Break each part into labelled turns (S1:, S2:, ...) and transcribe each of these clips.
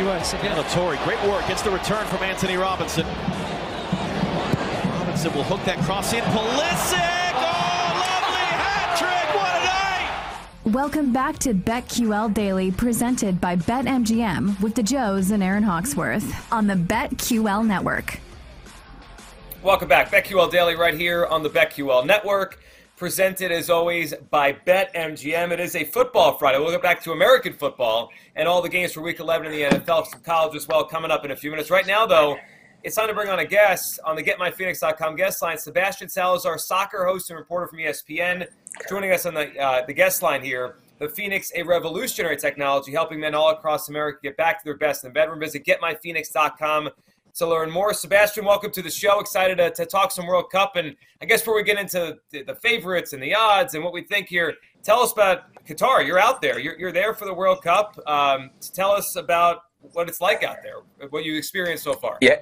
S1: Here U.S. again.
S2: Torrey, great work. Gets the return from Antonee Robinson. Robinson will hook that cross in. Pulisic! Oh, lovely hat trick! What a night!
S3: Welcome back to BetQL Daily, presented by BetMGM with the Joes and Erin Hawksworth on the BetQL Network.
S4: Welcome back. BetQL Daily right here on the BetQL Network presented as always by BetMGM. It is a football Friday. We'll get back to American football and all the games for Week 11 in the NFL, some college as well, coming up in a few minutes. Right now, though, it's time to bring on a guest on the GetMyPhoenix.com guest line. Sebastian Salazar, soccer host and reporter from ESPN, joining us on the uh, the guest line here. The Phoenix, a revolutionary technology helping men all across America get back to their best in the bedroom. Visit GetMyPhoenix.com to learn more. Sebastian, welcome to the show. Excited to, to talk some World Cup. And I guess before we get into the, favorites and the odds and what we think here, tell us about Qatar. You're out there, you're, you're there for the World Cup. Um, tell us about what it's like out there, what you experienced so far.
S5: Yeah.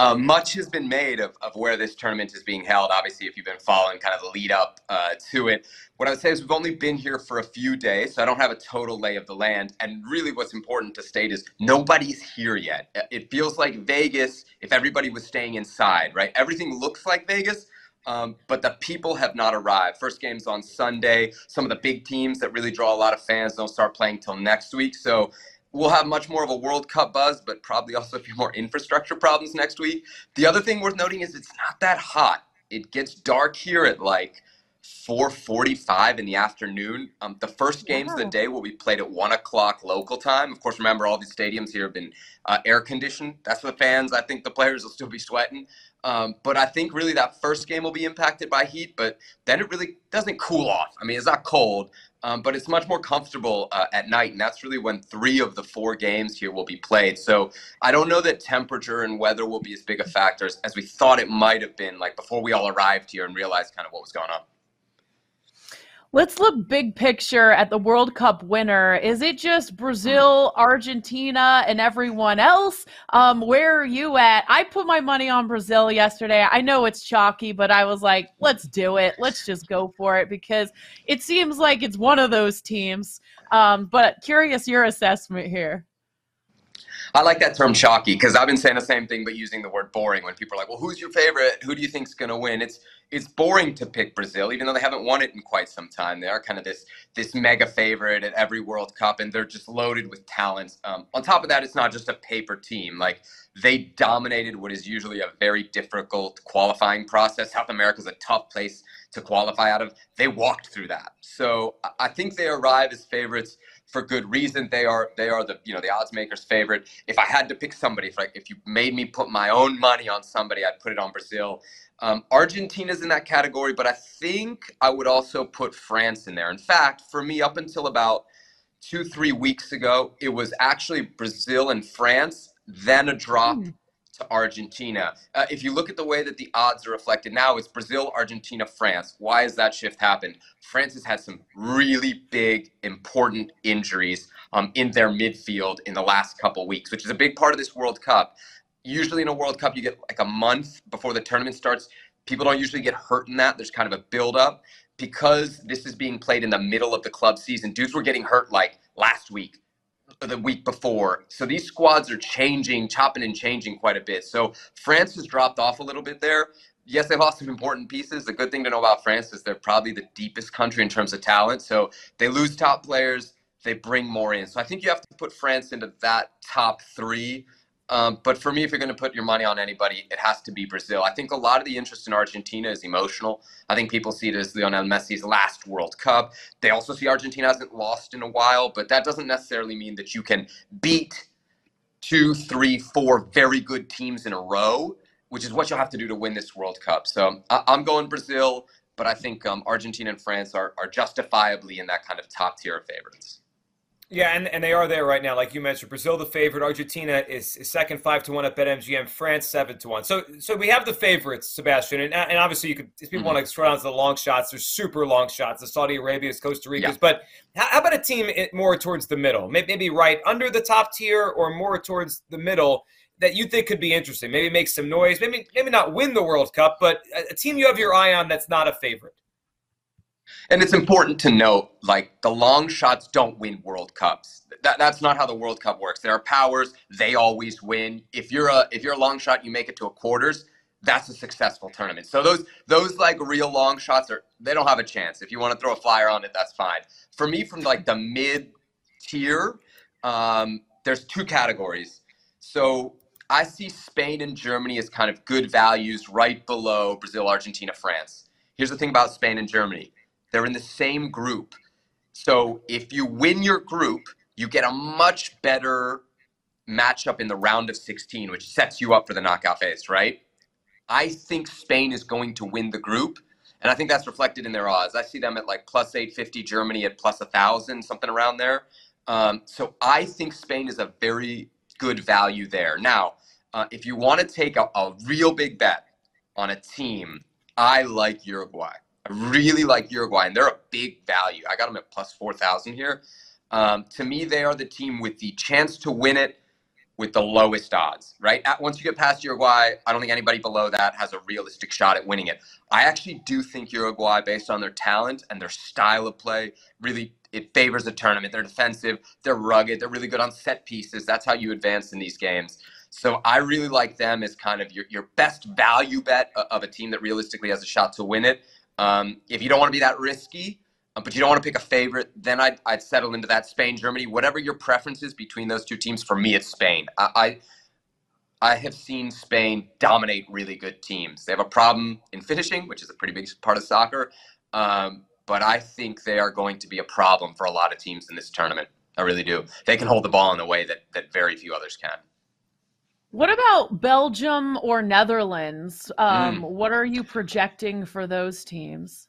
S5: Uh, much has been made of, of where this tournament is being held. Obviously, if you've been following kind of the lead up uh, to it, what I would say is we've only been here for a few days, so I don't have a total lay of the land. And really, what's important to state is nobody's here yet. Uh, it feels like Vegas if everybody was staying inside, right? Everything looks like Vegas. Um, but the people have not arrived. First game's on Sunday. Some of the big teams that really draw a lot of fans don't start playing till next week. So we'll have much more of a World Cup buzz, but probably also a few more infrastructure problems next week. The other thing worth noting is it's not that hot. It gets dark here at like 4:45 in the afternoon. Um, the first games of the day will be played at one o'clock local time. Of course, remember all these stadiums here have been uh, air conditioned. That's for the fans. I think the players will still be sweating. Um, but I think really that first game will be impacted by heat, but then it really doesn't cool off. I mean, it's not cold, um, but it's much more comfortable uh, at night, and that's really when three of the four games here will be played. So I don't know that temperature and weather will be as big a factor as, as we thought it might have been, like before we all arrived here and realized kind of what was going on.
S6: Let's look big picture at the World Cup winner. Is it just Brazil, Argentina, and everyone else? Um, where are you at? I put my money on Brazil yesterday. I know it's chalky, but I was like, let's do it. Let's just go for it because it seems like it's one of those teams. Um, but curious your assessment here.
S5: I like that term chalky because I've been saying the same thing, but using the word boring when people are like, well, who's your favorite? Who do you think's going to win? It's it's boring to pick Brazil, even though they haven't won it in quite some time. They are kind of this this mega favorite at every World Cup, and they're just loaded with talent. Um, on top of that, it's not just a paper team. Like they dominated what is usually a very difficult qualifying process. South America is a tough place to qualify out of. They walked through that, so I think they arrive as favorites for good reason. They are they are the you know the odds makers' favorite. If I had to pick somebody, if like if you made me put my own money on somebody, I'd put it on Brazil. Um, Argentina's in that category, but I think I would also put France in there. In fact, for me, up until about two three weeks ago, it was actually Brazil and France, then a drop. Mm to Argentina. Uh, if you look at the way that the odds are reflected now, it's Brazil, Argentina, France. Why has that shift happened? France has had some really big, important injuries um, in their midfield in the last couple weeks, which is a big part of this World Cup. Usually in a World Cup, you get like a month before the tournament starts. People don't usually get hurt in that. There's kind of a build-up. Because this is being played in the middle of the club season, dudes were getting hurt like last week, the week before. So these squads are changing, chopping and changing quite a bit. So France has dropped off a little bit there. yes, they lost some important pieces. The good thing to know about France is they're probably the deepest country in terms of talent. So they lose top players, they bring more in. So I think you have to put France into that top three. Um, but for me, if you're going to put your money on anybody, it has to be Brazil. I think a lot of the interest in Argentina is emotional. I think people see it as Lionel Messi's last World Cup. They also see Argentina hasn't lost in a while, but that doesn't necessarily mean that you can beat two, three, four very good teams in a row which is what you'll have to do to win this World Cup. So I, am going Brazil, but I think um, Argentina and France are, are justifiably in that kind of top tier of favorites.
S4: Yeah, and, and they are there right now, like you mentioned. Brazil the favorite, Argentina is, is second five to one at BetMGM, France seven to one. So so we have the favorites, Sebastian, and, and obviously you could if people mm-hmm. want to throw down to the long shots. There's super long shots, the Saudi Arabia's, Costa Rica's, yeah. but how, how, about a team more towards the middle, maybe right under the top tier or more towards the middle? that you think could be interesting? Maybe make some noise. Maybe maybe not win the World Cup, but a team you have your eye on that's not a favorite.
S5: And it's important to note, like the long shots don't win World Cups. That, that's not how the World Cup works. There are powers; they always win. If you're a if you're a long shot, you make it to a quarters. That's a successful tournament. So those those like real long shots are they don't have a chance. If you want to throw a flyer on it, that's fine. For me, from like the mid tier, um, there's two categories. So I see Spain and Germany as kind of good values right below Brazil, Argentina, France. Here's the thing about Spain and Germany they're in the same group. So if you win your group, you get a much better matchup in the round of 16, which sets you up for the knockout phase, right? I think Spain is going to win the group. And I think that's reflected in their odds. I see them at like plus 850, Germany at plus 1,000, something around there. Um, so I think Spain is a very good value there. Now, uh, if you want to take a, a real big bet on a team, I like Uruguay. Really like Uruguay, and they're a big value. I got them at plus 4,000 here. Um, to me, they are the team with the chance to win it with the lowest odds, right? At, once you get past Uruguay, I don't think anybody below that has a realistic shot at winning it. I actually do think Uruguay, based on their talent and their style of play, really it favors the tournament. They're defensive, they're rugged, they're really good on set pieces. That's how you advance in these games. So I really like them as kind of your, your best value bet of a team that realistically has a shot to win it. Um, if you don't want to be that risky, uh, but you don't want to pick a favorite, then I'd, I'd settle into that Spain, Germany, whatever your preference is between those two teams. For me, it's Spain. I, I I have seen Spain dominate really good teams. They have a problem in finishing, which is a pretty big part of soccer. Um, but I think they are going to be a problem for a lot of teams in this tournament. I really do. They can hold the ball in a way that, that very few others can.
S6: What about Belgium or Netherlands? Um, mm. What are you projecting for those teams?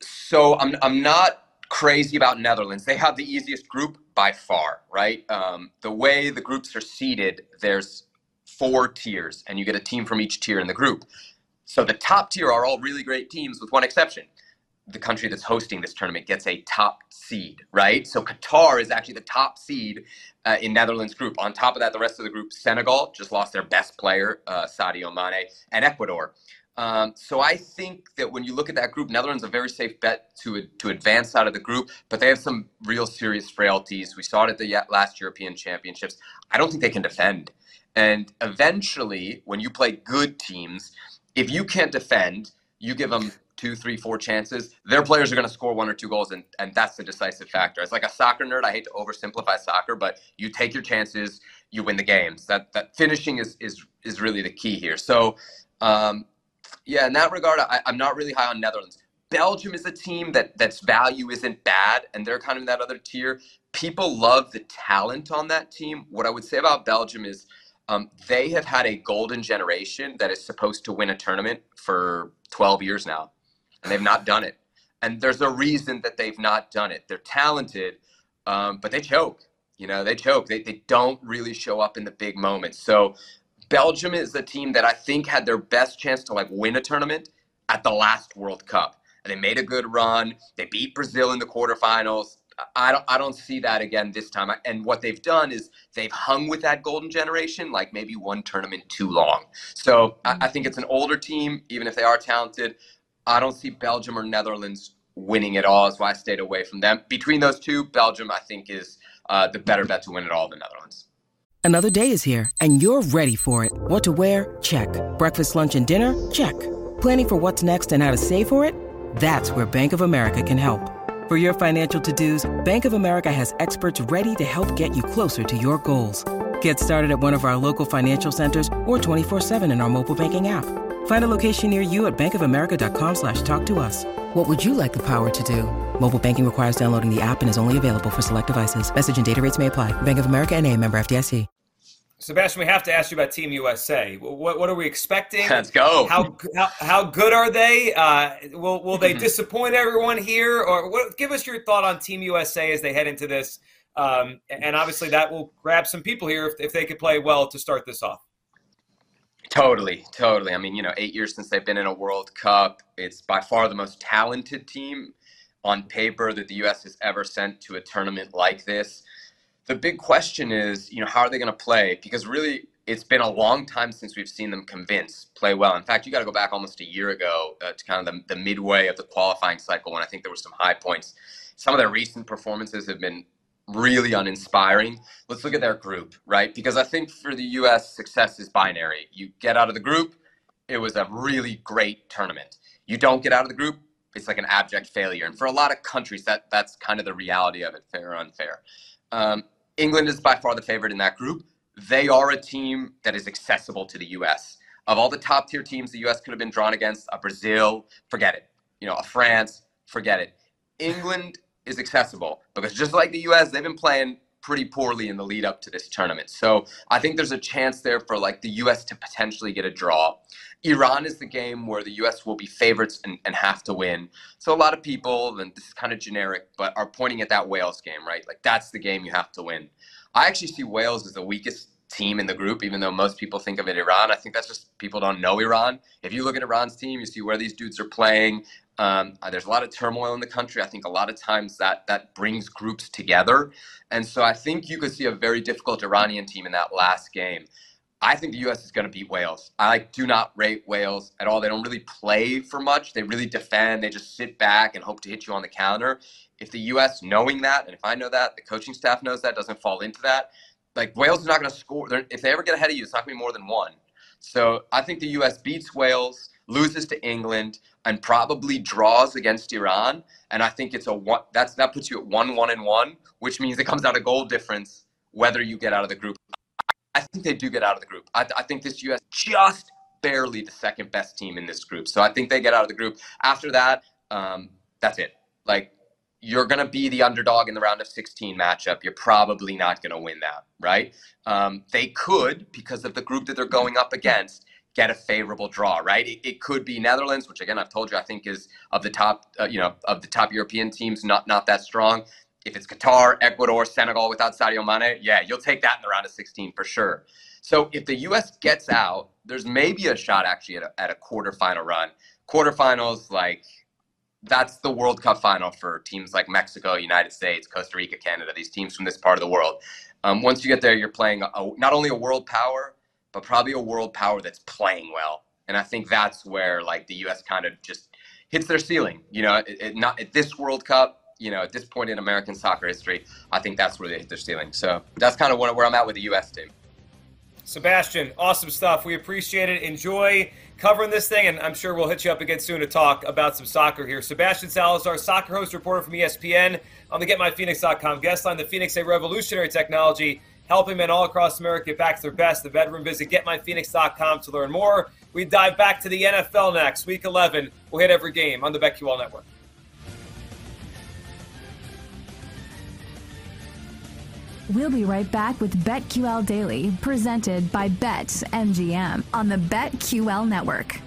S5: So I'm, I'm not crazy about Netherlands. They have the easiest group by far, right? Um, the way the groups are seeded, there's four tiers, and you get a team from each tier in the group. So the top tier are all really great teams, with one exception the country that's hosting this tournament gets a top seed, right? So Qatar is actually the top seed uh, in Netherlands group. On top of that, the rest of the group, Senegal just lost their best player, uh, Sadio Mane, and Ecuador. Um, so I think that when you look at that group, Netherlands a very safe bet to to advance out of the group, but they have some real serious frailties. We saw it at the last European Championships. I don't think they can defend, and eventually, when you play good teams, if you can't defend, you give them two, three, four chances, their players are going to score one or two goals, and, and that's the decisive factor. It's like a soccer nerd, I hate to oversimplify soccer, but you take your chances, you win the games. That that finishing is is is really the key here. So, um, yeah, in that regard, I, I'm not really high on Netherlands. Belgium is a team that that's value isn't bad, and they're kind of in that other tier. People love the talent on that team. What I would say about Belgium is. Um, they have had a golden generation that is supposed to win a tournament for 12 years now and they've not done it. And there's a reason that they've not done it. They're talented, um, but they choke. You know, they choke. They, they don't really show up in the big moments. So Belgium is a team that I think had their best chance to like win a tournament at the last World Cup. And they made a good run. They beat Brazil in the quarterfinals. I don't I don't see that again this time. And what they've done is they've hung with that golden generation like maybe one tournament too long. So I, I think it's an older team, even if they are talented. I don't see Belgium or Netherlands winning at all. That's why I stayed away from them. Between those two, Belgium, I think, is uh, the better bet to win it all. The Netherlands.
S7: Another day is here, and you're ready for it. What to wear? Check. Breakfast, lunch, and dinner? Check. Planning for what's next and how to save for it? That's where Bank of America can help. For your financial to-dos, Bank of America has experts ready to help get you closer to your goals. Get started at one of our local financial centers or 24-7 in our mobile banking app. Find a location near you at bankofamerica.com slash talk to us. What would you like the power to do? Mobile banking requires downloading the app and is only available for select devices. Message and data rates may apply. Bank of America and a member FDIC.
S4: Sebastian, we have to ask you about Team USA. What, what are we expecting?
S5: Let's go.
S4: How, how, how good are they? Uh, will, will they disappoint everyone here? Or what, give us your thought on Team USA as they head into this. Um, and obviously, that will grab some people here if, if they could play well to start this off.
S5: Totally, totally. I mean, you know, eight years since they've been in a World Cup. It's by far the most talented team on paper that the U.S. has ever sent to a tournament like this. The big question is, you know, how are they going to play? Because really, it's been a long time since we've seen them convince, play well. In fact, you got to go back almost a year ago uh, to kind of the, the midway of the qualifying cycle when I think there were some high points. Some of their recent performances have been really uninspiring. Let's look at their group, right? Because I think for the US, success is binary. You get out of the group, it was a really great tournament. You don't get out of the group, it's like an abject failure. And for a lot of countries, that that's kind of the reality of it, fair or unfair. Um, England is by far the favorite in that group. They are a team that is accessible to the US. Of all the top tier teams the US could have been drawn against, a Brazil, forget it. You know, a France, forget it. England is accessible because just like the US, they've been playing pretty poorly in the lead up to this tournament. So I think there's a chance there for like the US to potentially get a draw. Iran is the game where the US will be favorites and, and have to win. So a lot of people, and this is kind of generic, but are pointing at that Wales game, right? Like that's the game you have to win. I actually see Wales as the weakest team in the group, even though most people think of it Iran. I think that's just people don't know Iran. If you look at Iran's team, you see where these dudes are playing. Um, uh, there's a lot of turmoil in the country. I think a lot of times that that brings groups together, and so I think you could see a very difficult Iranian team in that last game. I think the U.S. is going to beat Wales. I like, do not rate Wales at all. They don't really play for much. They really defend. They just sit back and hope to hit you on the counter. If the U.S. knowing that, and if I know that, the coaching staff knows that, doesn't fall into that, like Wales is not going to score. They're, if they ever get ahead of you, it's not going to be more than one. So I think the U.S. beats Wales, loses to England, and probably draws against Iran. And I think it's a one. That's that puts you at one, one, and one, which means it comes out a goal difference whether you get out of the group. I think they do get out of the group. I, I think this U.S. just barely the second best team in this group. So I think they get out of the group. After that, um, that's it. Like you're going to be the underdog in the round of 16 matchup. You're probably not going to win that, right? Um, they could, because of the group that they're going up against, get a favorable draw, right? It, it could be Netherlands, which again I've told you I think is of the top, uh, you know, of the top European teams, not not that strong. If it's Qatar, Ecuador, Senegal without Sadio Mane, yeah, you'll take that in the round of 16 for sure. So if the U.S. gets out, there's maybe a shot actually at a, at a quarterfinal run. Quarterfinals, like that's the World Cup final for teams like Mexico, United States, Costa Rica, Canada, these teams from this part of the world. Um, once you get there, you're playing a, not only a world power, but probably a world power that's playing well. And I think that's where like the U.S. kind of just hits their ceiling. You know, it, it not at this World Cup, you know, at this point in American soccer history, I think that's where they hit their ceiling. So that's kind of where I'm at with the U.S. team.
S4: Sebastian, awesome stuff. We appreciate it. Enjoy covering this thing, and I'm sure we'll hit you up again soon to talk about some soccer here. Sebastian Salazar, soccer host reporter from ESPN on the GetMyPhoenix.com guest line. The Phoenix, a revolutionary technology helping men all across America get back to their best. The bedroom visit GetMyPhoenix.com to learn more. We dive back to the NFL next, Week 11. We'll hit every game on the BetQL Network.
S3: We'll be right back with BetQL Daily, presented by BetMGM on the BetQL network.